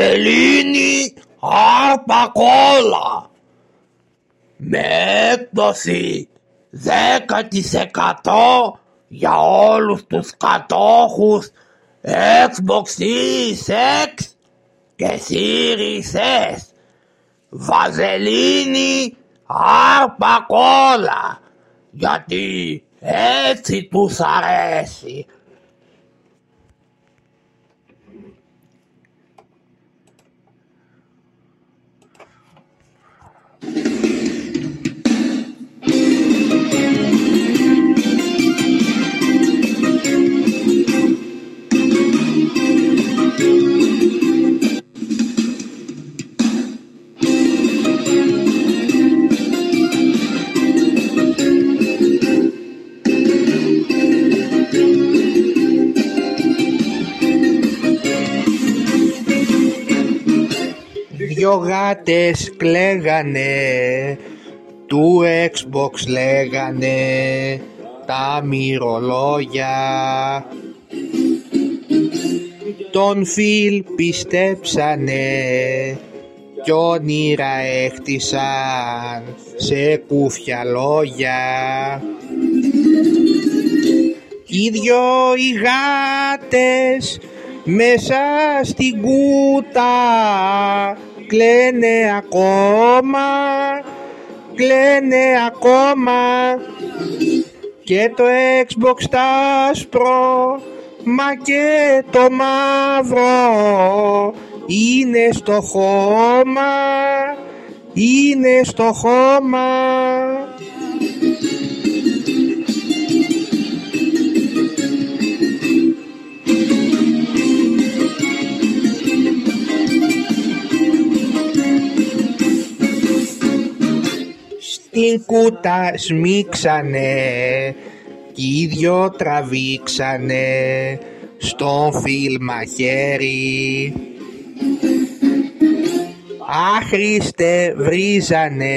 Βαζελίνη άρπα κόλλα με έκπτωση 10% για όλους τους κατόχους Xbox Series X και Series S. Βαζελίνη άρπα κόλλα γιατί έτσι τους αρέσει. Δυο γάτες κλαίγανε του Xbox λέγανε τα μυρολόγια. Τον Φιλ πιστέψανε κι όνειρα έχτισαν σε κούφια λόγια. Οι δυο οι γάτες μέσα στην κούτα κλαίνε ακόμα, κλαίνε ακόμα και το Xbox τα άσπρο μα και το μαύρο είναι στο χώμα, είναι στο χώμα. Στην κούτα σμίξανε κι οι δυο τραβήξανε στον φιλ μαχαίρι. Άχρηστε βρίζανε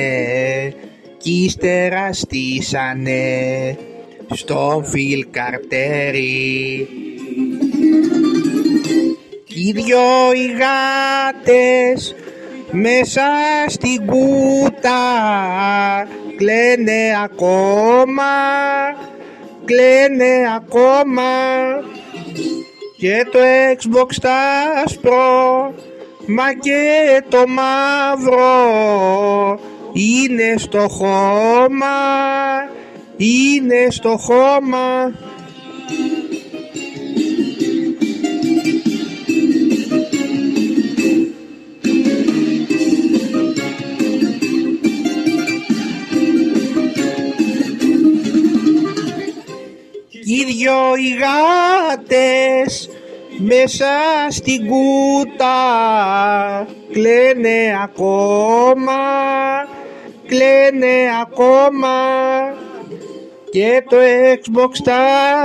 κι ύστερα στήσανε στον φιλ καρτέρι. Κι οι δυο οι γάτες μέσα στην κούτα κλαίνε ακόμα, κλαίνε ακόμα και το Xbox τα άσπρο μα και το μαύρο είναι στο χώμα, είναι στο χώμα. Δυο οι γάτες μέσα στην κούτα κλαίνε ακόμα, κλαίνε ακόμα και το Xbox τα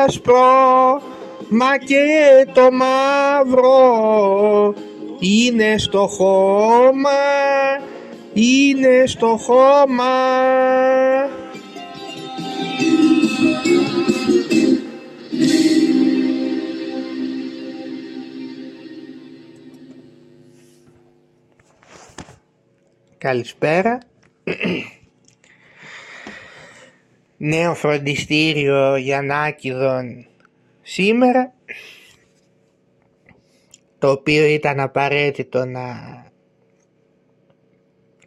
άσπρο μα και το μαύρο είναι στο χώμα, είναι στο χώμα. Καλησπέρα. Νέο φροντιστήριο Γιαννάκηδων σήμερα το οποίο ήταν απαραίτητο να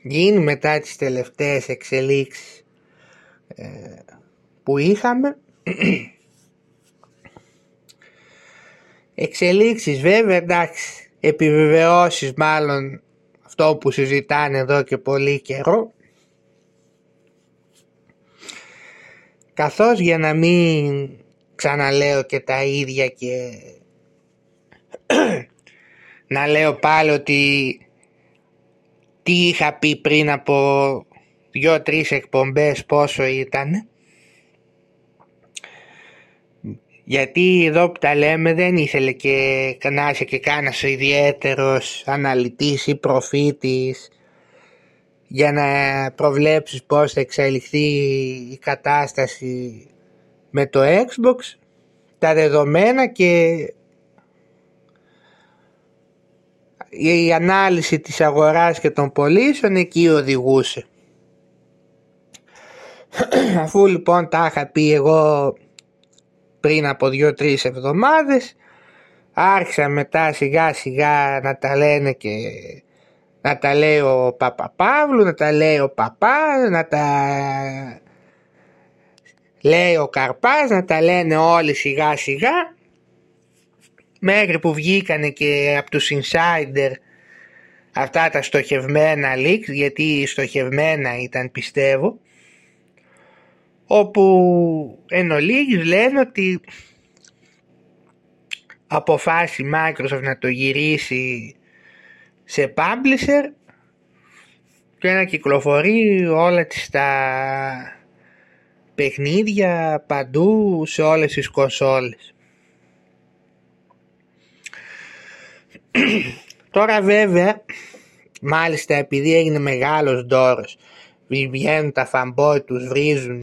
γίνει μετά τις τελευταίες εξελίξεις ε, που είχαμε Εξελίξεις βέβαια εντάξει, επιβεβαιώσεις μάλλον αυτό που συζητάνε εδώ και πολύ καιρό. Καθώς για να μην ξαναλέω και τα ίδια και να λέω πάλι ότι τι είχα πει πριν από δυο-τρεις εκπομπές πόσο ήταν. Γιατί εδώ που τα λέμε δεν ήθελε και να είσαι και κάνας ιδιαίτερος αναλυτής ή προφήτης για να προβλέψεις πώς θα εξελιχθεί η κατάσταση με το Xbox, τα δεδομένα και η ανάλυση της αγοράς και των πωλήσεων εκεί οδηγούσε. Αφού λοιπόν τα είχα πει εγώ πριν από δύο-τρεις εβδομάδες. Άρχισα μετά σιγά σιγά να τα λένε και να τα λέει ο Παπαπαύλου, να τα λέει ο Παπά, να τα λέει ο Καρπάς, να τα λένε όλοι σιγά σιγά. Μέχρι που βγήκανε και από τους insider αυτά τα στοχευμένα leaks γιατί στοχευμένα ήταν πιστεύω όπου εν ολίγης λένε ότι αποφάσισε η Microsoft να το γυρίσει σε publisher και να κυκλοφορεί όλα τις τα παιχνίδια παντού σε όλες τις κονσόλες. Τώρα βέβαια, μάλιστα επειδή έγινε μεγάλος ντόρος, βγαίνουν τα φαμπόι τους, βρίζουν,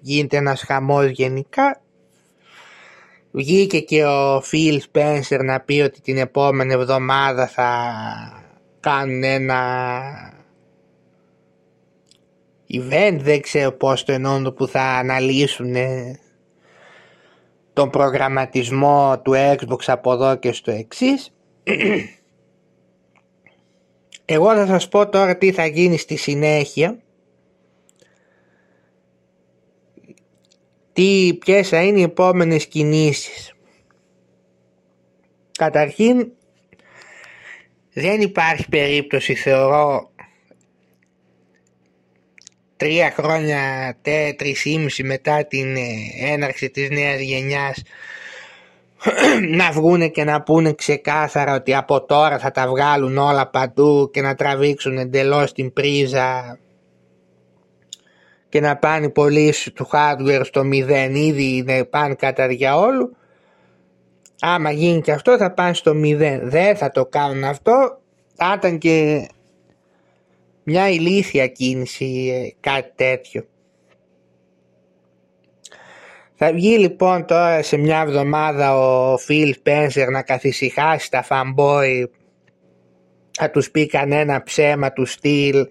γίνεται ένας χαμός γενικά, Βγήκε και ο Φιλ Σπένσερ να πει ότι την επόμενη εβδομάδα θα κάνουν ένα event, δεν ξέρω πώς το εννοούν που θα αναλύσουν τον προγραμματισμό του Xbox από εδώ και στο εξής. Εγώ θα σας πω τώρα τι θα γίνει στη συνέχεια τι, ποιες θα είναι οι επόμενες κινήσεις. Καταρχήν δεν υπάρχει περίπτωση θεωρώ τρία χρόνια, ήμιση μετά την ε, έναρξη της νέας γενιάς να βγούνε και να πούνε ξεκάθαρα ότι από τώρα θα τα βγάλουν όλα παντού και να τραβήξουν εντελώς την πρίζα και να πάνε οι πωλήσει του hardware στο μηδέν. Ήδη να πάνε κατά διαόλου. Άμα γίνει και αυτό θα πάνε στο μηδέν. Δεν θα το κάνουν αυτό. Θα ήταν και μια ηλίθια κίνηση ε, κάτι τέτοιο θα βγει λοιπόν τώρα σε μια εβδομάδα ο Phil Spencer να καθησυχάσει τα fanboy. Θα τους πει κανένα ψέμα του στυλ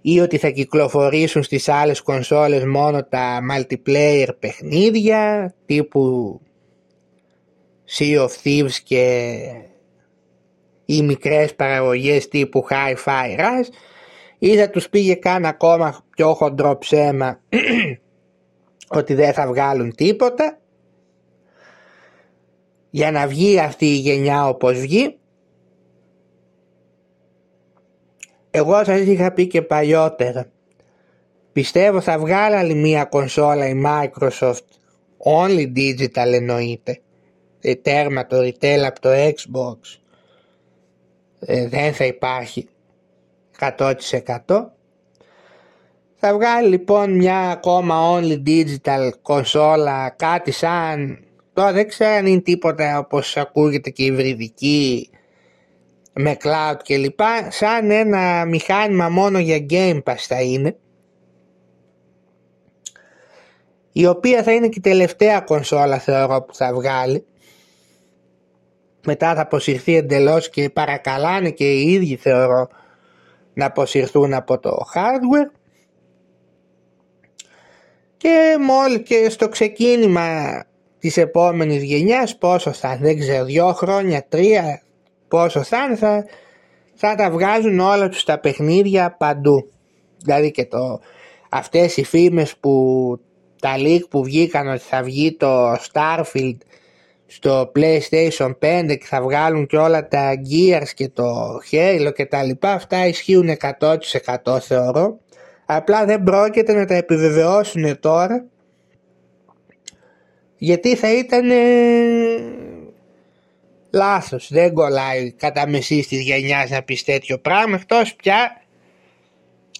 ή ότι θα κυκλοφορήσουν στις άλλες κονσόλες μόνο τα multiplayer παιχνίδια τύπου Sea of Thieves και οι μικρές παραγωγές τύπου Hi-Fi Rush ή θα τους πήγε καν ακόμα πιο χοντρό ψέμα ότι δεν θα βγάλουν τίποτα για να βγει αυτή η γενιά όπως βγει Εγώ σας είχα πει και παλιότερα. Πιστεύω θα βγάλει άλλη μία κονσόλα η Microsoft. Only digital εννοείται. Ε, τέρμα το retail από το Xbox. Ε, δεν θα υπάρχει 100%. Θα βγάλει λοιπόν μια ακόμα only digital κονσόλα κάτι σαν τώρα δεν ξέρω αν είναι τίποτα όπως ακούγεται και υβριδική με cloud και λοιπά σαν ένα μηχάνημα μόνο για Game Pass θα είναι η οποία θα είναι και η τελευταία κονσόλα θεωρώ που θα βγάλει. Μετά θα αποσυρθεί εντελώς και παρακαλάνε και οι ίδιοι θεωρώ να αποσυρθούν από το hardware και μόλι και στο ξεκίνημα της επόμενης γενιάς πόσο θα δεν ξέρω δυο χρόνια, τρία πόσο θα είναι θα, θα τα βγάζουν όλα τους τα παιχνίδια παντού. Δηλαδή και το, αυτές οι φήμες που τα leak που βγήκαν ότι θα βγει το Starfield στο PlayStation 5 και θα βγάλουν και όλα τα Gears και το Halo και τα λοιπά αυτά ισχύουν 100% θεωρώ απλά δεν πρόκειται να τα επιβεβαιώσουν τώρα γιατί θα ήταν λάθος. Δεν κολλάει κατά μεσής της γενιάς να πεις τέτοιο πράγμα εκτός πια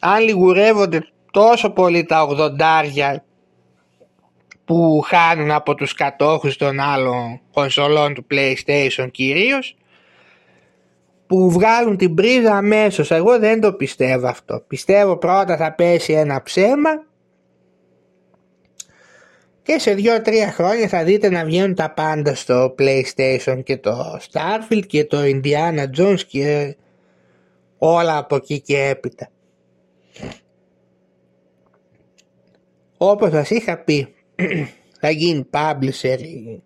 αν λιγουρεύονται τόσο πολύ τα 80 που χάνουν από τους κατόχους των άλλων κονσολών του PlayStation κυρίως που βγάλουν την πρίζα αμέσως. Εγώ δεν το πιστεύω αυτό. Πιστεύω πρώτα θα πέσει ένα ψέμα και σε 2-3 χρόνια θα δείτε να βγαίνουν τα πάντα στο PlayStation και το Starfield και το Indiana Jones και όλα από εκεί και έπειτα. Όπως σας είχα πει θα γίνει publisher η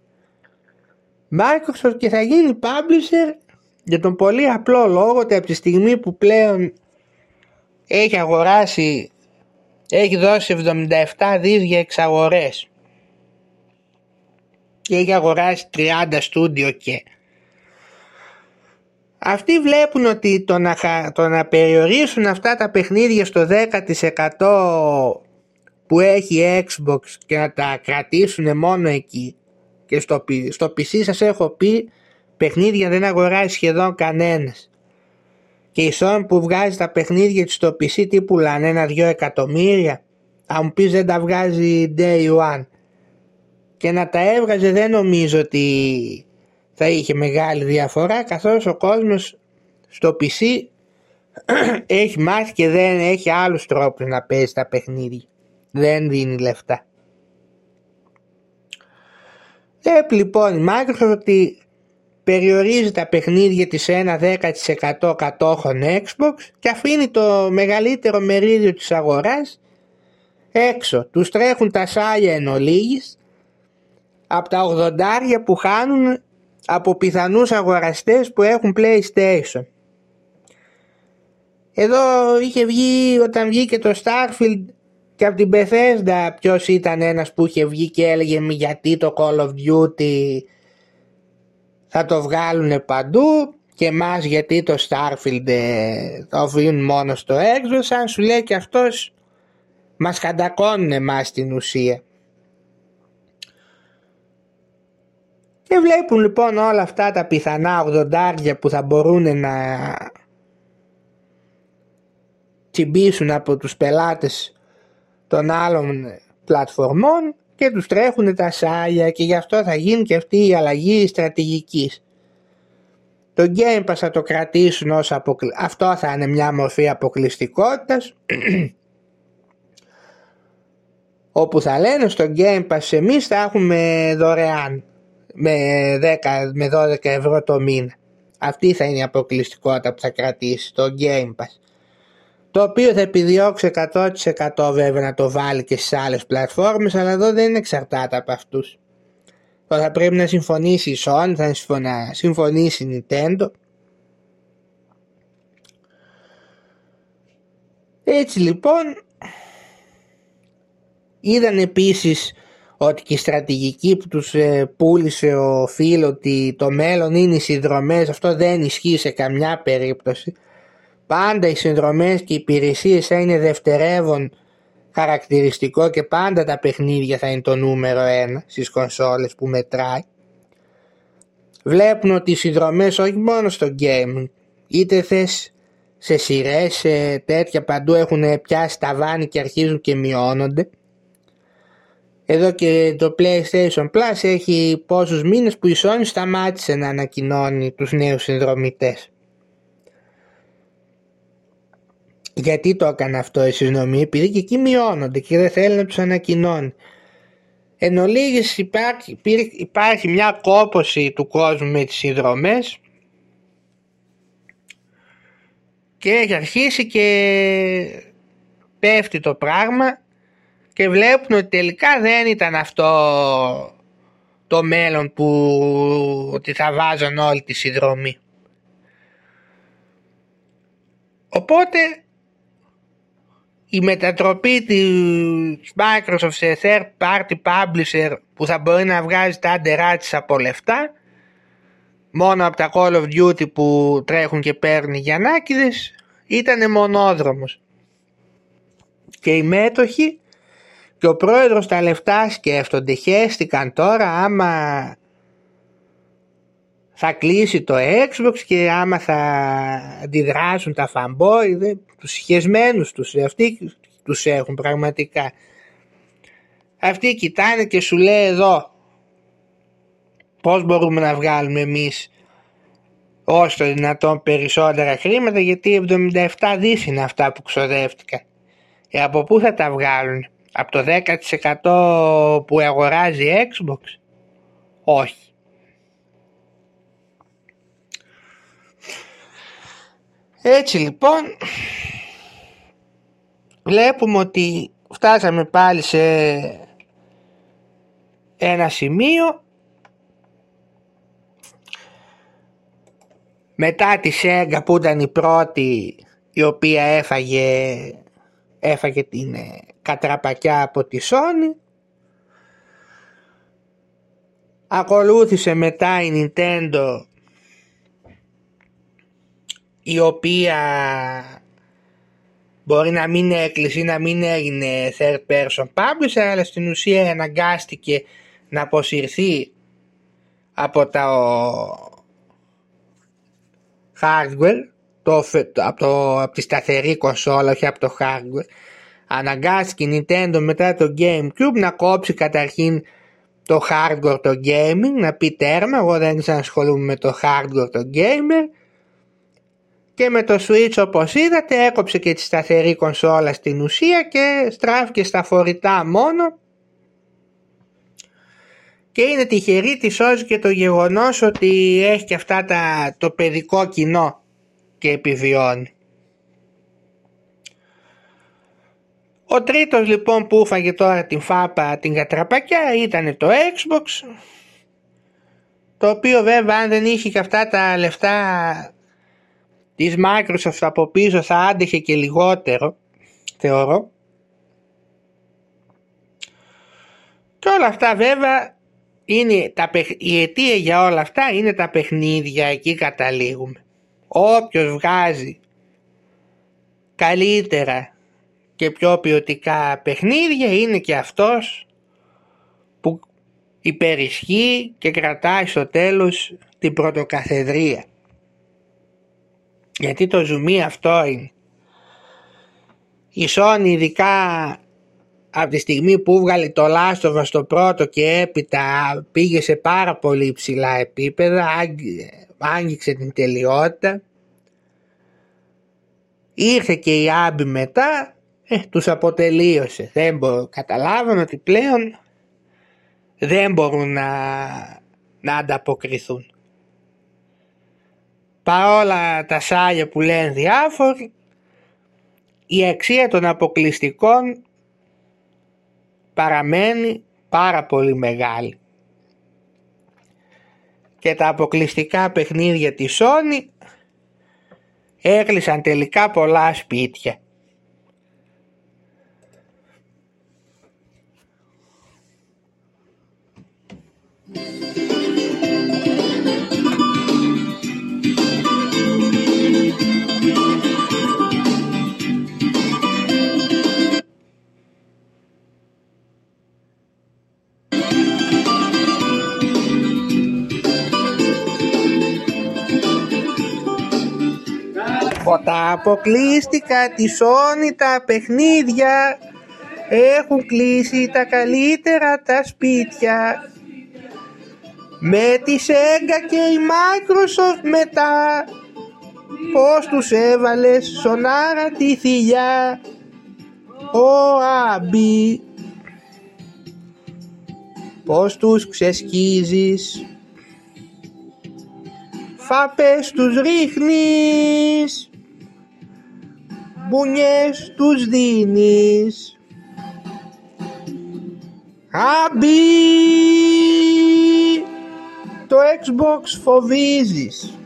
Microsoft και θα γίνει publisher για τον πολύ απλό λόγο ότι από τη στιγμή που πλέον έχει αγοράσει έχει δώσει 77 δις για εξαγορές και έχει αγοράσει 30 στούντιο και αυτοί βλέπουν ότι το να, το να περιορίσουν αυτά τα παιχνίδια στο 10% που έχει Xbox και να τα κρατήσουν μόνο εκεί και στο, στο PC σας έχω πει παιχνίδια δεν αγοράζει σχεδόν κανένας. Και η Sony που βγάζει τα παιχνίδια της στο PC τι πουλάνε ένα-δυο εκατομμύρια αν μου πεις δεν τα βγάζει day one. Και να τα έβγαζε δεν νομίζω ότι θα είχε μεγάλη διαφορά καθώς ο κόσμος στο PC έχει μάθει και δεν έχει άλλους τρόπους να παίζει τα παιχνίδια. Δεν δίνει λεφτά. Βλέπει λοιπόν η Microsoft ότι περιορίζει τα παιχνίδια της σε ένα 10% κατόχων Xbox και αφήνει το μεγαλύτερο μερίδιο της αγοράς έξω. Τους τρέχουν τα σάλια εν ολίγης από τα 80 που χάνουν από πιθανούς αγοραστές που έχουν PlayStation. Εδώ είχε βγει όταν βγήκε το Starfield και από την Bethesda ποιος ήταν ένας που είχε βγει και έλεγε γιατί το Call of Duty θα το βγάλουν παντού και μας γιατί το Starfield ε, το αφήνουν μόνο στο έξω σαν σου λέει και αυτός μας κατακώνουν εμάς στην ουσία. Και βλέπουν λοιπόν όλα αυτά τα πιθανά ογδοντάρια που θα μπορούν να τσιμπήσουν από τους πελάτες των άλλων πλατφορμών και τους τρέχουν τα σάλια και γι' αυτό θα γίνει και αυτή η αλλαγή στρατηγικής. Το Game Pass θα το κρατήσουν ως αποκλει... αυτό θα είναι μια μορφή αποκλειστικότητας όπου θα λένε στο Game Pass εμείς θα έχουμε δωρεάν με, 10, με 12 ευρώ το μήνα. Αυτή θα είναι η αποκλειστικότητα που θα κρατήσει το Game Pass το οποίο θα επιδιώξει 100% βέβαια να το βάλει και στις άλλες πλατφόρμες αλλά εδώ δεν εξαρτάται από αυτούς. Τώρα θα πρέπει να συμφωνήσει η Sony, θα συμφωνήσει η Nintendo. Έτσι λοιπόν είδαν επίσης ότι και η στρατηγική που τους ε, πούλησε ο φίλος ότι το μέλλον είναι οι συνδρομές αυτό δεν ισχύει σε καμιά περίπτωση Πάντα οι συνδρομές και οι υπηρεσίες θα είναι δευτερεύον χαρακτηριστικό και πάντα τα παιχνίδια θα είναι το νούμερο ένα στις κονσόλες που μετράει. Βλέπουν ότι οι συνδρομές όχι μόνο στο gaming, είτε θες σε σειρές, σε τέτοια παντού έχουν πιάσει τα βάνη και αρχίζουν και μειώνονται. Εδώ και το PlayStation Plus έχει πόσους μήνες που η Sony σταμάτησε να ανακοινώνει τους νέους συνδρομητές. Γιατί το έκανε αυτό η συνδρομή, επειδή και εκεί μειώνονται και δεν θέλει να τους ανακοινώνει. Εν ολίγης υπάρχει, υπάρχει μια κόποση του κόσμου με τις συνδρομές και έχει αρχίσει και πέφτει το πράγμα και βλέπουν ότι τελικά δεν ήταν αυτό το μέλλον που ότι θα βάζαν όλη τη συνδρομή. Οπότε η μετατροπή της Microsoft σε third party publisher που θα μπορεί να βγάζει τα άντερά της από λεφτά μόνο από τα Call of Duty που τρέχουν και παίρνει Γιαννάκηδες ήταν μονόδρομος. Και οι μέτοχοι και ο πρόεδρος τα λεφτά σκέφτονται. Χέστηκαν τώρα άμα θα κλείσει το Xbox και άμα θα αντιδράσουν τα fanboy, δε, τους σχεσμένους τους, αυτοί τους έχουν πραγματικά. Αυτοί κοιτάνε και σου λέει εδώ πώς μπορούμε να βγάλουμε εμείς όσο το δυνατόν περισσότερα χρήματα γιατί 77 δις είναι αυτά που ξοδεύτηκαν. Ε, από πού θα τα βγάλουν, από το 10% που αγοράζει Xbox, όχι. Έτσι λοιπόν βλέπουμε ότι φτάσαμε πάλι σε ένα σημείο. Μετά τη Σέγγα που ήταν η πρώτη η οποία έφαγε, έφαγε την ε, κατραπακιά από τη Sony. Ακολούθησε μετά η Nintendo η οποία μπορεί να μην έκλεισε ή να μην έγινε third person publisher αλλά στην ουσία αναγκάστηκε να αποσυρθεί από τα hardware το, από, το, από τη σταθερή κονσόλα όχι από το hardware. Αναγκάστηκε η Nintendo μετά το Gamecube να κόψει καταρχήν το hardware το gaming να πει τέρμα εγώ δεν ξανασχολούμαι με το hardware το gamer και με το Switch όπως είδατε έκοψε και τη σταθερή κονσόλα στην ουσία και στράφηκε στα φορητά μόνο και είναι τυχερή τη σώζει και το γεγονός ότι έχει και αυτά τα, το παιδικό κοινό και επιβιώνει. Ο τρίτος λοιπόν που φάγε τώρα την φάπα την κατραπακιά ήταν το Xbox το οποίο βέβαια αν δεν είχε και αυτά τα λεφτά της Microsoft από πίσω θα άντεχε και λιγότερο θεωρώ. Και όλα αυτά βέβαια είναι τα, η αιτία για όλα αυτά είναι τα παιχνίδια εκεί καταλήγουμε. Όποιος βγάζει καλύτερα και πιο ποιοτικά παιχνίδια είναι και αυτός που υπερισχύει και κρατάει στο τέλος την πρωτοκαθεδρία γιατί το ζουμί αυτό είναι. Η Sony ειδικά από τη στιγμή που βγάλε το Λάστοβα στο πρώτο και έπειτα πήγε σε πάρα πολύ υψηλά επίπεδα, άγγιξε την τελειότητα. Ήρθε και η Άμπη μετά, ε, τους αποτελείωσε. Δεν μπορούν, καταλάβαν ότι πλέον δεν μπορούν να, να ανταποκριθούν παρόλα τα σάλια που λένε διάφοροι, η αξία των αποκλειστικών παραμένει πάρα πολύ μεγάλη. Και τα αποκλειστικά παιχνίδια της Sony έκλεισαν τελικά πολλά σπίτια. Τα αποκλείστηκα τη Sony τα παιχνίδια. Έχουν κλείσει τα καλύτερα τα σπίτια. Με τη Sega και η Microsoft μετά. Πως τους έβαλες σονάρα τη θηλιά. Ο Άμπι. Πως τους ξεσκίζεις. Φάπες τους ρίχνεις μπουνιές τους δίνεις. Αμπί το Xbox φοβίζεις.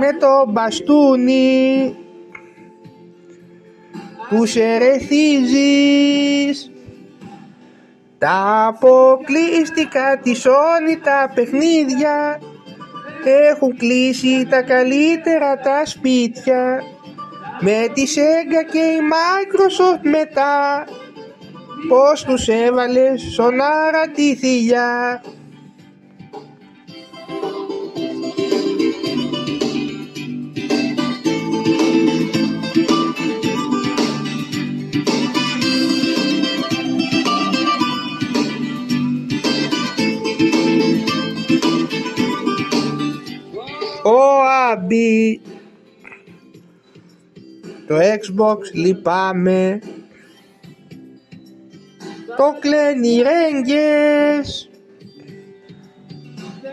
Με το μπαστούνι τους ερεθίζεις τα αποκλειστικά της Sony τα παιχνίδια έχουν κλείσει τα καλύτερα τα σπίτια. Με τη Sega και η Microsoft μετά. Πως τους έβαλες σονάρα τη θηλιά Ο Άμπι. Το Xbox λυπάμαι. Το κλαίνει ρέγγες.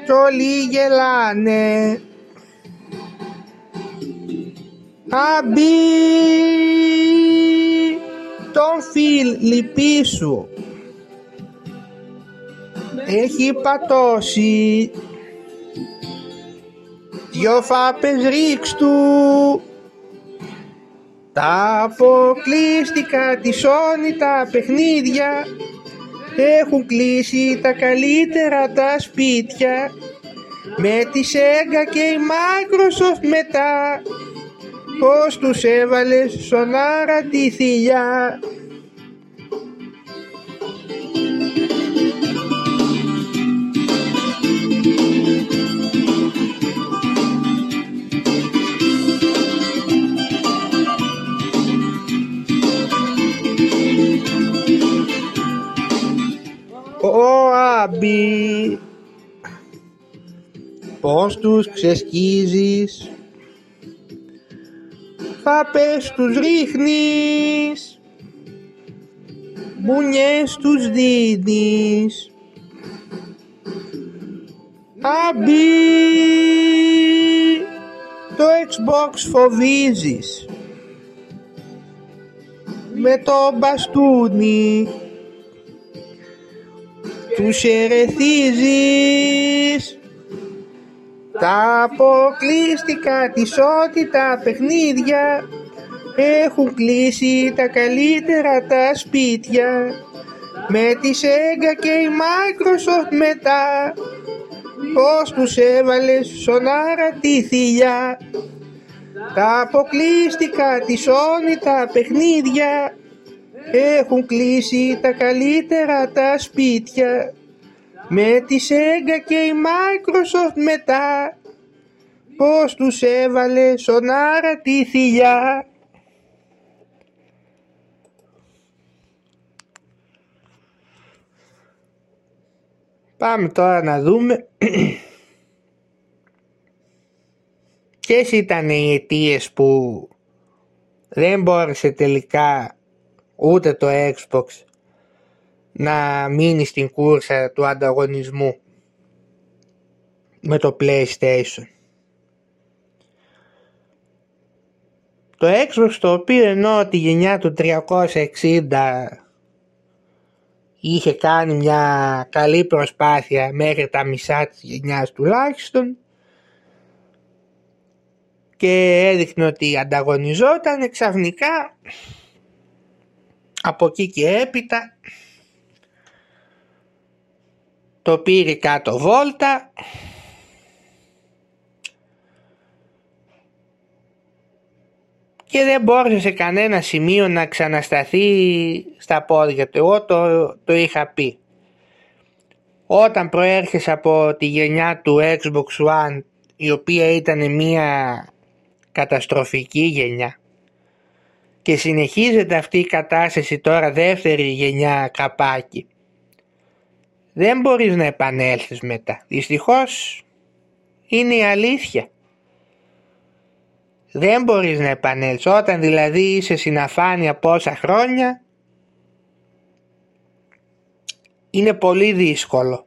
Κι όλοι γελάνε. Άμπι. Τον Φιλ λυπήσου Έχει πατώσει δυο φάπες ρίξ του. Τα αποκλείστηκα τη Sony τα παιχνίδια. Έχουν κλείσει τα καλύτερα τα σπίτια. Με τη Sega και η Microsoft μετά. Πως τους έβαλες σονάρα τη θηλιά Ο Άμπι Πώς τους ξεσκίζεις; Φάπες τους ρίχνεις. Μπουνιές τους δίνεις. Άμπι Το Xbox φοβίζεις. Με το μπαστούνι τους ερεθίζεις τα αποκλειστικά της ό,τι τα παιχνίδια. Έχουν κλείσει τα καλύτερα τα σπίτια. Με τη Sega και η Microsoft μετά. Πως τους έβαλες σονάρα τη θηλιά. Τα αποκλειστικά της Sony τα παιχνίδια έχουν κλείσει τα καλύτερα τα σπίτια. Με τη Sega και η Microsoft μετά. Πως τους έβαλε σονάρα τη θηλιά. Πάμε τώρα να δούμε. Ποιες ήταν οι αιτίες που δεν μπόρεσε τελικά ούτε το Xbox να μείνει στην κούρσα του ανταγωνισμού με το PlayStation. Το Xbox το οποίο ενώ τη γενιά του 360 είχε κάνει μια καλή προσπάθεια μέχρι τα μισά της γενιάς τουλάχιστον και έδειχνε ότι ανταγωνιζόταν ξαφνικά από εκεί και έπειτα το πήρε κάτω βόλτα και δεν μπόρεσε σε κανένα σημείο να ξανασταθεί στα πόδια του. Εγώ το, το είχα πει. Όταν προέρχεσαι από τη γενιά του Xbox One η οποία ήταν μια καταστροφική γενιά και συνεχίζεται αυτή η κατάσταση τώρα δεύτερη γενιά καπάκι. Δεν μπορείς να επανέλθεις μετά. Δυστυχώς είναι η αλήθεια. Δεν μπορείς να επανέλθεις. Όταν δηλαδή είσαι στην αφάνεια πόσα χρόνια είναι πολύ δύσκολο.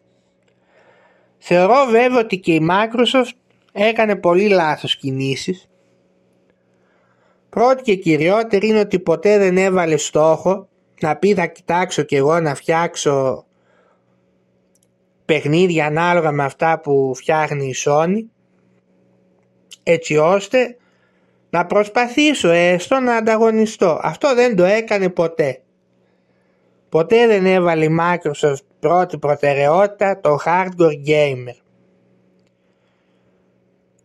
Θεωρώ βέβαια ότι και η Microsoft έκανε πολύ λάθος κινήσεις Πρώτη και κυριότερη είναι ότι ποτέ δεν έβαλε στόχο να πει θα κοιτάξω κι εγώ να φτιάξω παιχνίδια ανάλογα με αυτά που φτιάχνει η Sony έτσι ώστε να προσπαθήσω έστω να ανταγωνιστώ. Αυτό δεν το έκανε ποτέ. Ποτέ δεν έβαλε η Microsoft πρώτη προτεραιότητα το hardcore gamer.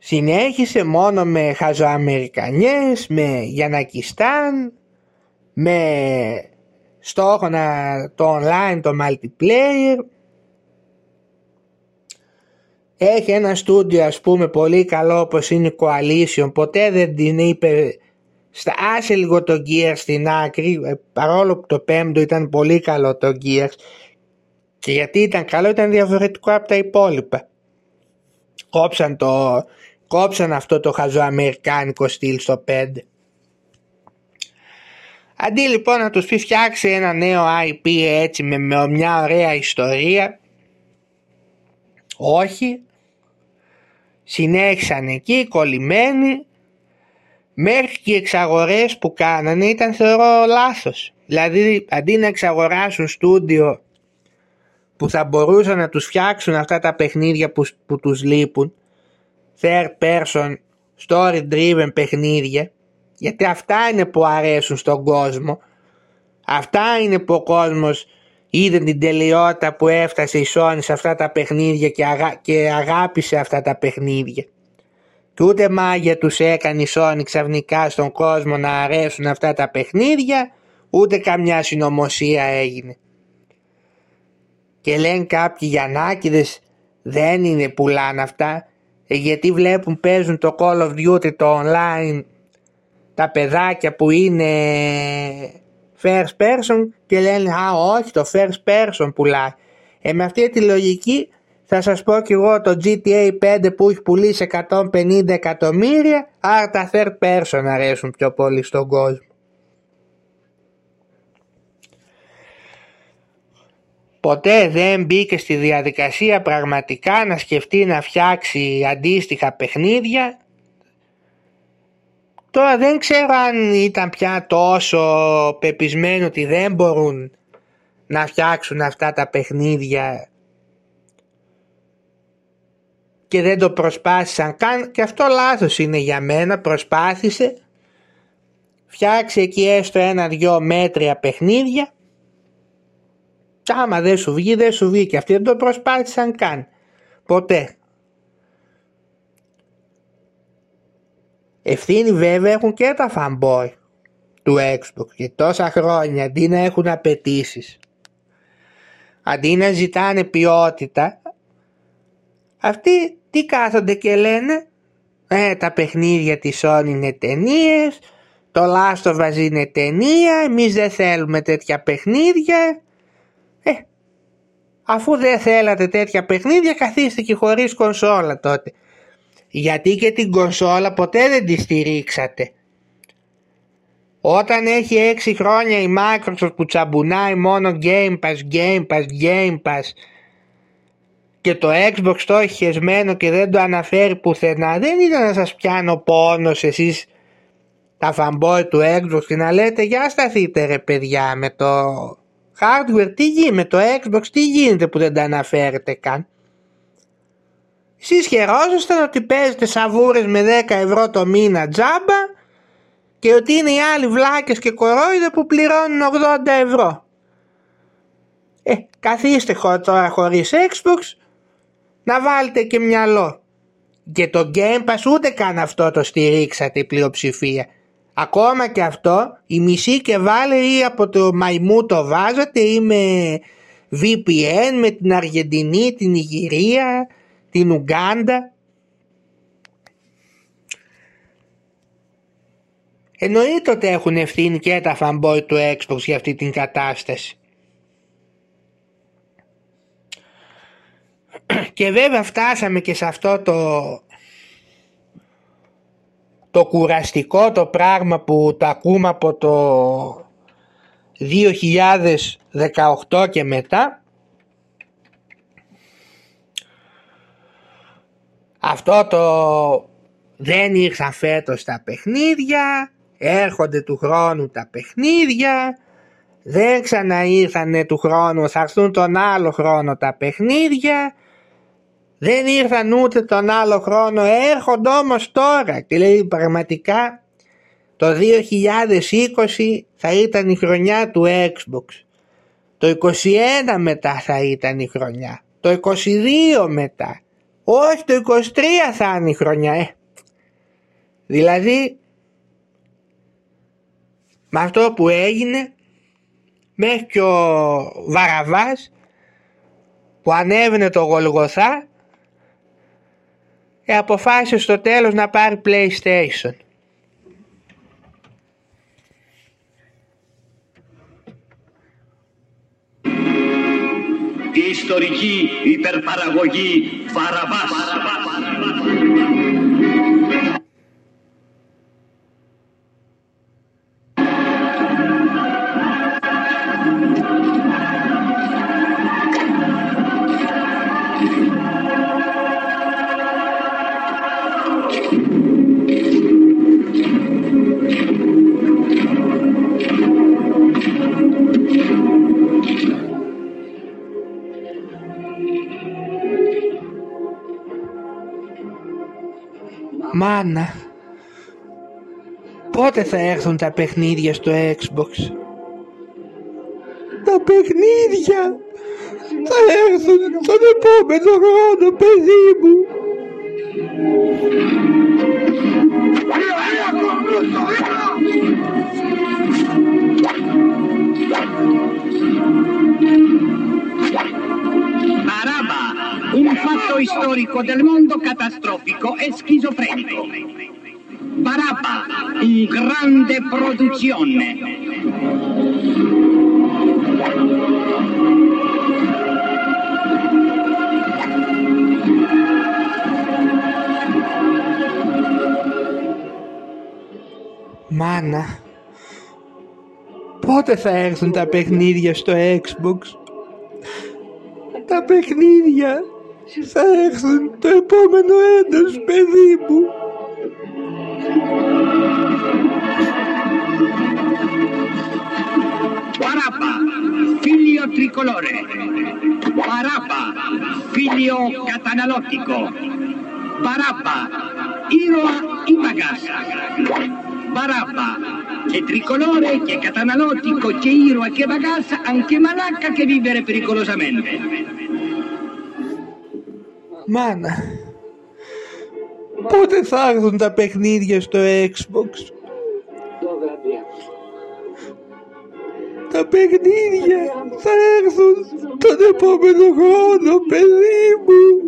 Συνέχισε μόνο με χαζοαμερικανιές, με Γιανακιστάν, με στόχο να, το online, το multiplayer. Έχει ένα στούντιο ας πούμε πολύ καλό όπως είναι η Coalition, ποτέ δεν την είπε στα άσε λίγο το Gears στην άκρη, ε, παρόλο που το πέμπτο ήταν πολύ καλό το Gears και γιατί ήταν καλό ήταν διαφορετικό από τα υπόλοιπα. Κόψαν, το, κόψαν αυτό το χαζοαμερικάνικο στυλ στο 5. Αντί λοιπόν να τους πει φτιάξει ένα νέο IP έτσι με, με μια ωραία ιστορία, όχι, συνέχισαν εκεί κολλημένοι μέχρι και οι εξαγορές που κάνανε ήταν θεωρώ λάθος. Δηλαδή αντί να εξαγοράσουν στούντιο που θα μπορούσαν να τους φτιάξουν αυτά τα παιχνίδια που, που τους λείπουν third person story driven παιχνίδια γιατί αυτά είναι που αρέσουν στον κόσμο. Αυτά είναι που ο κόσμος είδε την τελειότητα που έφτασε η Sony σε αυτά τα παιχνίδια και, και αγάπησε αυτά τα παιχνίδια. Και ούτε μάγια τους έκανε η Sony ξαφνικά στον κόσμο να αρέσουν αυτά τα παιχνίδια ούτε καμιά συνωμοσία έγινε. Και λένε κάποιοι Γιαννάκηδες δεν είναι πουλάνε αυτά ε, γιατί βλέπουν παίζουν το Call of Duty το online τα παιδάκια που είναι first person και λένε α όχι το first person πουλάει. Ε, με αυτή τη λογική θα σας πω και εγώ το GTA 5 που έχει πουλήσει 150 εκατομμύρια άρα τα third person αρέσουν πιο πολύ στον κόσμο. Ποτέ δεν μπήκε στη διαδικασία πραγματικά να σκεφτεί να φτιάξει αντίστοιχα παιχνίδια. Τώρα δεν ξέρω αν ήταν πια τόσο πεπισμένο ότι δεν μπορούν να φτιάξουν αυτά τα παιχνίδια και δεν το προσπάθησαν καν. Και αυτό λάθος είναι για μένα. Προσπάθησε φτιάξει εκεί έστω ένα-δυο μέτρια παιχνίδια Άμα δεν σου βγει, δεν σου βγει και αυτοί δεν το προσπάθησαν καν. Ποτέ. Ευθύνη βέβαια έχουν και τα fanboy του Xbox και τόσα χρόνια αντί να έχουν απαιτήσεις. Αντί να ζητάνε ποιότητα, αυτοί τι κάθονται και λένε ε, τα παιχνίδια της Sony είναι ταινίες, το Last of Us είναι ταινία, εμείς δεν θέλουμε τέτοια παιχνίδια ε, αφού δεν θέλατε τέτοια παιχνίδια καθίστε και χωρίς κονσόλα τότε. Γιατί και την κονσόλα ποτέ δεν τη στηρίξατε. Όταν έχει έξι χρόνια η Microsoft που τσαμπουνάει μόνο Game Pass, Game Pass, Game Pass και το Xbox το έχει χεσμένο και δεν το αναφέρει πουθενά δεν ήταν να σας πιάνω πόνος εσείς τα fanboy του Xbox και να λέτε για σταθείτε ρε παιδιά με το hardware τι γίνεται, με το Xbox τι γίνεται που δεν τα αναφέρετε καν; Εσείς χαιρόσασταν ότι παίζετε σαβούρες με 10 ευρώ το μήνα τζάμπα και ότι είναι οι άλλοι βλάκες και κορόιδε που πληρώνουν 80 ευρώ. Ε, καθίστε τώρα χωρίς Xbox να βάλετε και μυαλό. Και το Game Pass ούτε καν αυτό το στηρίξατε η πλειοψηφία. Ακόμα και αυτό η μισή και βάλε ή από το μαϊμού το βάζατε ή με VPN με την Αργεντινή, την Ιγυρία, την Ουγκάντα. Εννοείται ότι έχουν ευθύνη και τα fanboy του Xbox για αυτή την κατάσταση. Και βέβαια φτάσαμε και σε αυτό το το κουραστικό το πράγμα που το ακούμε από το 2018 και μετά αυτό το δεν ήρθαν φέτος τα παιχνίδια έρχονται του χρόνου τα παιχνίδια δεν ξαναήρθανε του χρόνου θα έρθουν τον άλλο χρόνο τα παιχνίδια δεν ήρθαν ούτε τον άλλο χρόνο, έρχονται όμως τώρα και λέει πραγματικά Το 2020 θα ήταν η χρονιά του Xbox. Το 21 μετά θα ήταν η χρονιά. Το 22 μετά. Όχι το 23 θα είναι η χρονιά. Ε. Δηλαδή με αυτό που έγινε μέχρι και ο Βαραβάς που ανέβαινε το Γολγοθά και αποφάσισε στο τέλος να πάρει PlayStation. Η ιστορική υπερπαραγωγή Βαραβάς. Μάνα, πότε θα έρθουν τα παιχνίδια στο Xbox; Τα παιχνίδια θα έρθουν τον επόμενο χρόνο, παιδί μου. Baraba, un fatto storico del mondo catastrofico e schizofrenico. Barabba, un grande produzione. Μάνα, πότε θα έρθουν τα παιχνίδια στο Xbox. Τα παιχνίδια θα έρθουν το επόμενο έτος, παιδί μου. Barabba, figlio tricolore. Barabba, figlio catanalotico. Barabba, Iroa Ibagasa. Barabba, che tricolore, che catanalotico, che Iroa, che bagassa, anche malacca che vivere pericolosamente. Μάνα, πότε θα έρθουν τα παιχνίδια στο Xbox; Τα παιχνίδια θα έρθουν τον επόμενο χρόνο, παιδί μου.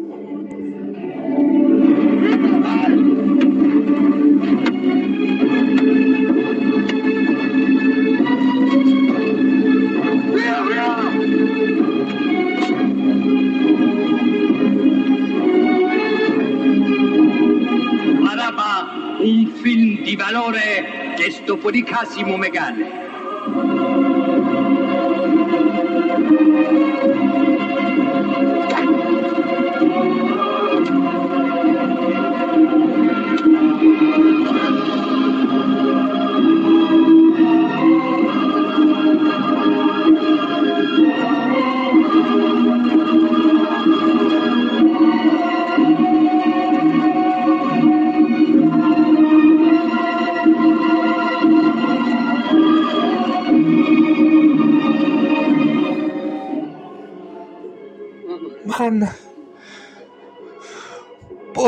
Dopodiché si Megane.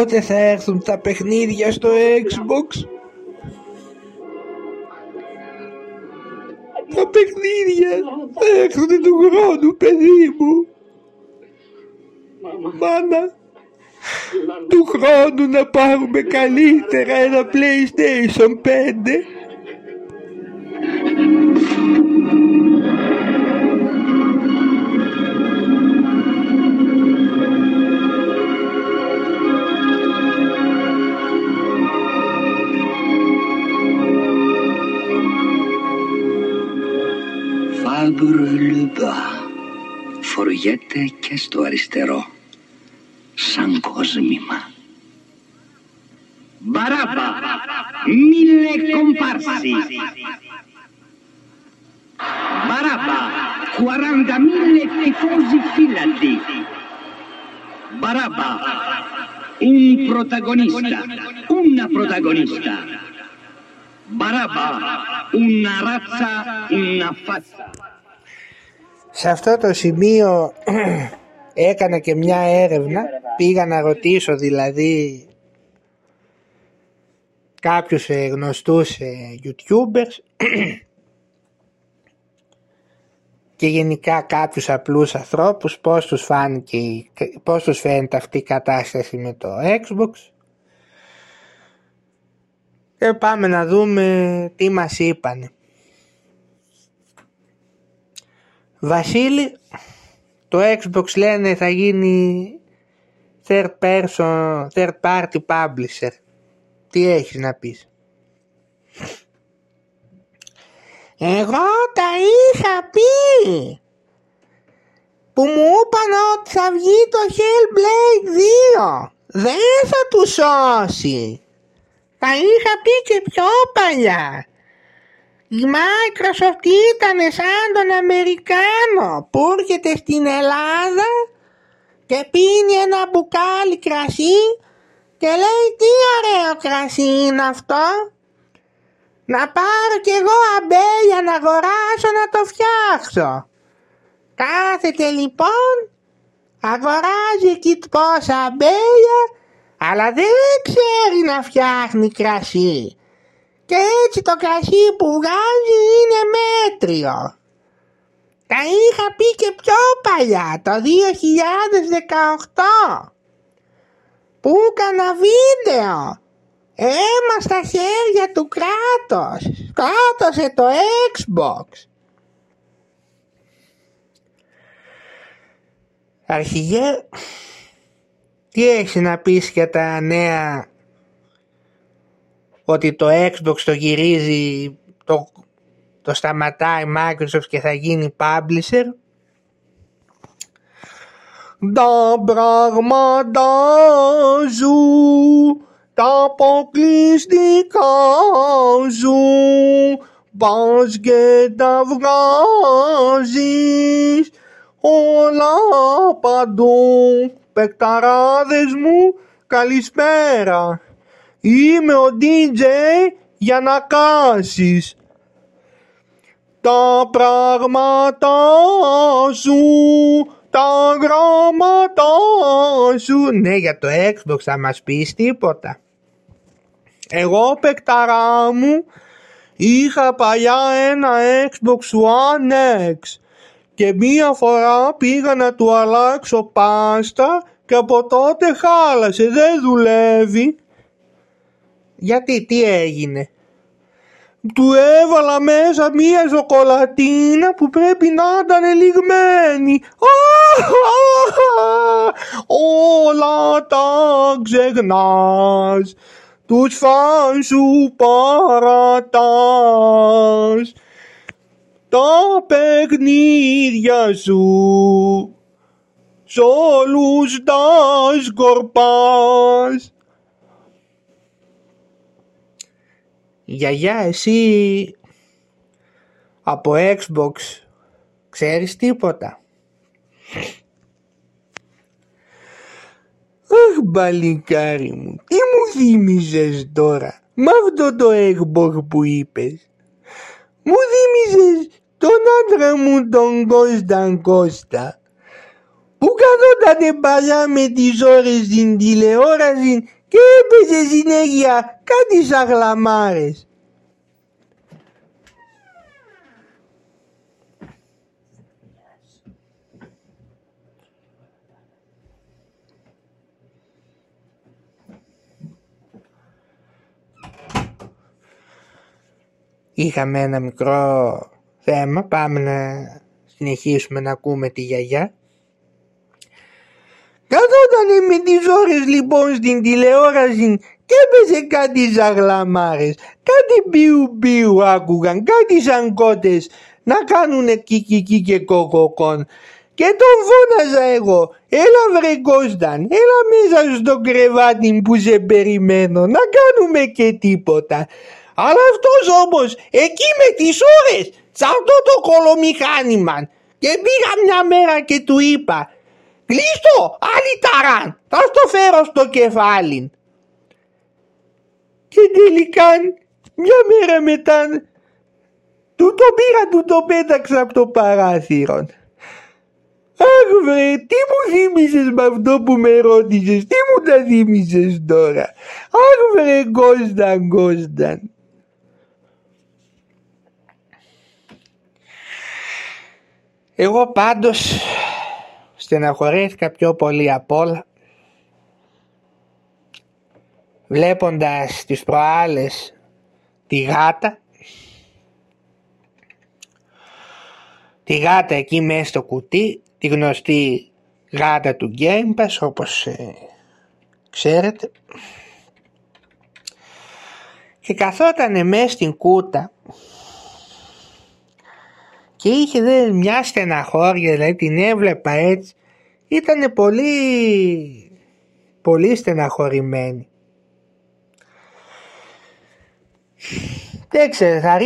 Πότε θα έρθουν τα παιχνίδια στο Xbox; Τα παιχνίδια θα έρθουν του χρόνου, παιδί μου. Μάνα, του χρόνου να πάρουμε καλύτερα ένα PlayStation 5. Φάμπρ Λουμπά φοριέται και στο αριστερό σαν κόσμημα. Barabba, mille comparsi. Barabba, 40.000 tifosi filati. Barabba, un protagonista, una protagonista. Barabba, una razza, una faccia. Σε αυτό το σημείο έκανα και μια έρευνα, πήγα να ρωτήσω δηλαδή κάποιους ε, γνωστούς ε, youtubers. Και γενικά κάποιους απλούς ανθρώπους πώς τους, φάνηκε, πώς τους φαίνεται αυτή η κατάσταση με το Xbox. Και πάμε να δούμε τι μας είπανε. Βασίλη, το Xbox λένε θα γίνει third person, third party publisher. Τι έχεις να πεις; Εγώ τα είχα πει που μου είπαν ότι θα βγει το Hellblade 2. Δεν θα τους σώσει. Τα είχα πει και πιο παλιά. Η Microsoft ήταν σαν τον Αμερικάνο που έρχεται στην Ελλάδα και πίνει ένα μπουκάλι κρασί και λέει τι ωραίο κρασί είναι αυτό. Να πάρω κι εγώ αμπέλια να αγοράσω να το φτιάξω. Κάθεται λοιπόν, αγοράζει εκεί πόσα αμπέλια, αλλά δεν ξέρει να φτιάχνει κρασί. Και έτσι το κρασί που βγάζει είναι μέτριο. Τα είχα πει και πιο παλιά, το 2018, που έκανα βίντεο; Έμα στα χέρια του κράτος. Σκότωσε το Xbox. Αρχηγέ, τι έχεις να πεις για τα νέα ότι το Xbox το γυρίζει, το, το σταματάει Microsoft και θα γίνει publisher. Τα πράγματα ζουν τα αποκλειστικά σου πας και τα βγάζεις όλα παντού παικταράδες μου καλησπέρα είμαι ο DJ για να κάσεις τα πράγματα σου τα γράμματα σου. Ναι για το Xbox θα μας πεις τίποτα. Εγώ παικταρά μου είχα παλιά ένα Xbox One X και μία φορά πήγα να του αλλάξω πάστα και από τότε χάλασε, δεν δουλεύει. Γιατί, τι έγινε; Του έβαλα μέσα μία ζοκολατίνα που πρέπει να ήταν λιγμένη. Όλα τα ξεχνάς τους φαν σου παρατάς τα παιχνίδια σου σ' όλους τα σκορπάς. Γιαγιά εσύ από Xbox ξέρεις τίποτα; Αχ μπαλικάρι μου, τι μου θύμιζες τώρα με αυτό το Xbox που είπες. Μου θύμιζες τον άντρα μου τον Κώσταν Κώστα που καθόταν παλιά με τις ώρες στην τηλεόραση και έπαιζε συνέχεια κάτι σαν γλαμάρες. Είχαμε ένα μικρό θέμα, πάμε να συνεχίσουμε να ακούμε τη γιαγιά. Καθότανε με τις ώρες λοιπόν στην τηλεόραση και έπαιζε κάτι ζαγλαμάρες, κάτι μπιου μπιου άκουγαν, κάτι σαν κότες να κάνουνε κικικί και κοκοκόν. Και τον φώναζα εγώ, έλα βρε Κώσταν, έλα μέσα στο κρεβάτι που σε περιμένω, να κάνουμε και τίποτα. Αλλά αυτός όμως εκεί με τις ώρες σε αυτό το κολομηχάνημα και πήγα μια μέρα και του είπα «Κλείστο, άλλη ταράν, θα στο φέρω στο κεφάλι». Και τελικά Μια μέρα μετά του το πήρα, του το πέταξα από το παράθυρο. Αχ βρε, τι μου θύμισες με αυτό που με ρώτησες, τι μου τα θύμισες τώρα; Αχ βρε Γκόσταν, Γκόσταν. Εγώ πάντως στεναχωρέθηκα πιο πολύ απ' όλα βλέποντας τις προάλλες τη γάτα τη γάτα εκεί μέσα στο κουτί τη γνωστή γάτα του Game Pass όπως ε, ξέρετε. Και καθόταν μέσα στην κούτα και είχε δε μια στεναχώρια δηλαδή την έβλεπα έτσι ήταν πολύ πολύ στεναχωρημένη δεν ξέρω θα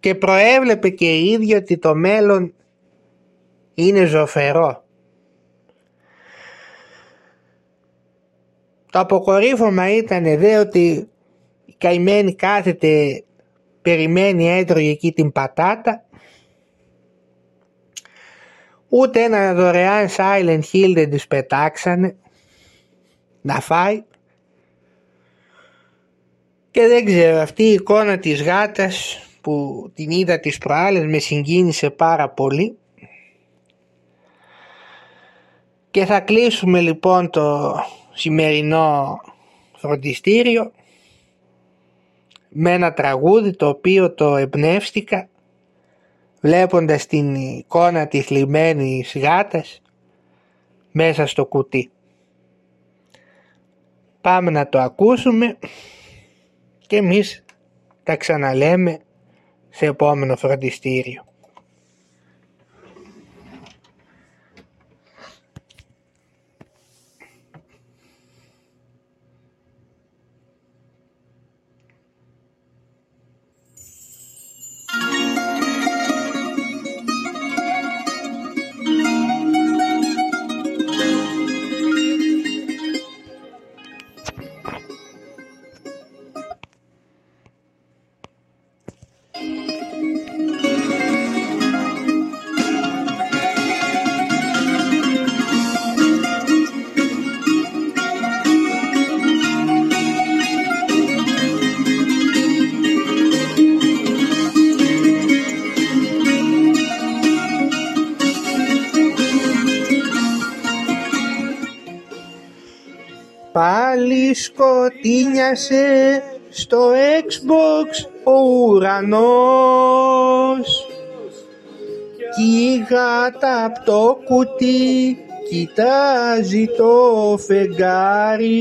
και προέβλεπε και η ίδια ότι το μέλλον είναι ζωφερό. Το αποκορύφωμα ήταν δε ότι η καημένη κάθεται, περιμένει έτρωγε εκεί την πατάτα. Ούτε ένα δωρεάν Silent Hill δεν της πετάξανε να φάει. Και δεν ξέρω αυτή η εικόνα της γάτας που την είδα τις προάλλες με συγκίνησε πάρα πολύ. Και θα κλείσουμε λοιπόν το σημερινό φροντιστήριο με ένα τραγούδι το οποίο το εμπνεύστηκα βλέποντας την εικόνα της λιμένης γάτας μέσα στο κουτί. Πάμε να το ακούσουμε και εμείς τα ξαναλέμε σε επόμενο φροντιστήριο. Σκοτίνιασε στο Xbox ο ουρανός. Κι η γάτα απ' το κουτί κοιτάζει το φεγγάρι.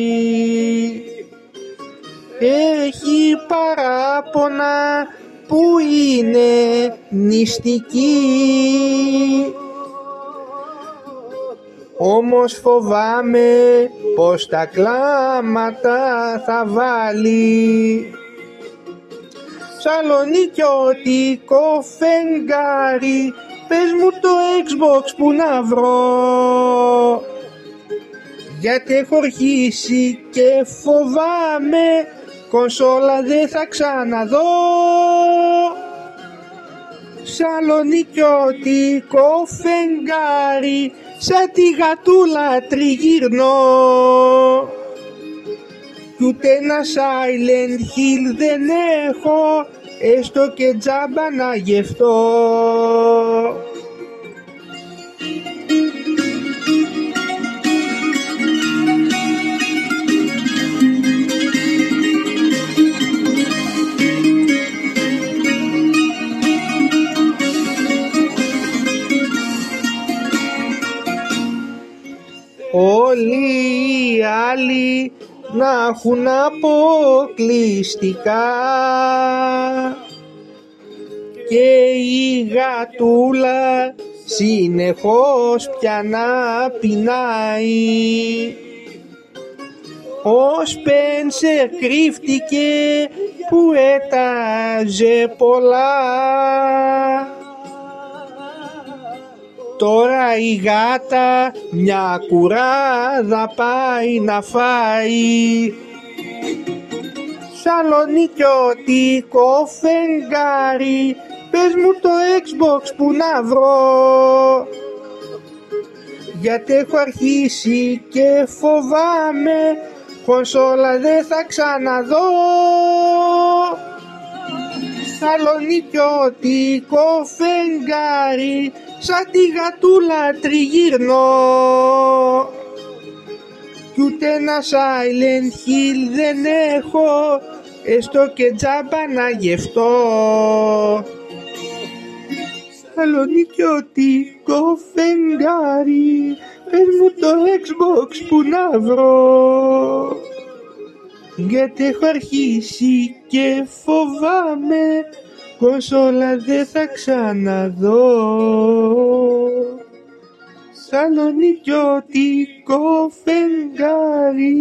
Έχει παράπονα που είναι νηστική όμως φοβάμαι πως τα κλάματα θα βάλει. Σαλονικιώτικο φεγγάρι Πες μου το Xbox που να βρω. Γιατί έχω αρχίσει και φοβάμαι Κονσόλα δεν θα ξαναδώ. Σαλονικιώτικο φεγγάρι σαν τη γατούλα τριγυρνώ. Κι ούτε ένα Silent Hill δεν έχω έστω και τζάμπα να γευτώ όλοι οι άλλοι να έχουν αποκλειστικά και η γατούλα συνεχώς πια να πεινάει. Ο Σπένσερ κρύφτηκε που έταζε πολλά Τώρα η γάτα μια κουράδα πάει να φάει. Σαλονικιώτικο φεγγάρι Πες μου το Xbox που να βρω. Γιατί έχω αρχίσει και φοβάμαι Κονσόλα δεν θα ξαναδώ. Σαλονικιώτικο φεγγάρι Σαν τη γατούλα τριγύρνω. Κι ούτε ένα Silent Hill δεν έχω Έστω και τζάμπα να γευτώ. Σαλονικιώτικο φεγγάρι Πες μου το Xbox που να βρω. Γιατί έχω αρχίσει και φοβάμαι Κονσόλα δεν θα ξαναδώ. Σαλονικιώτικο φεγγάρι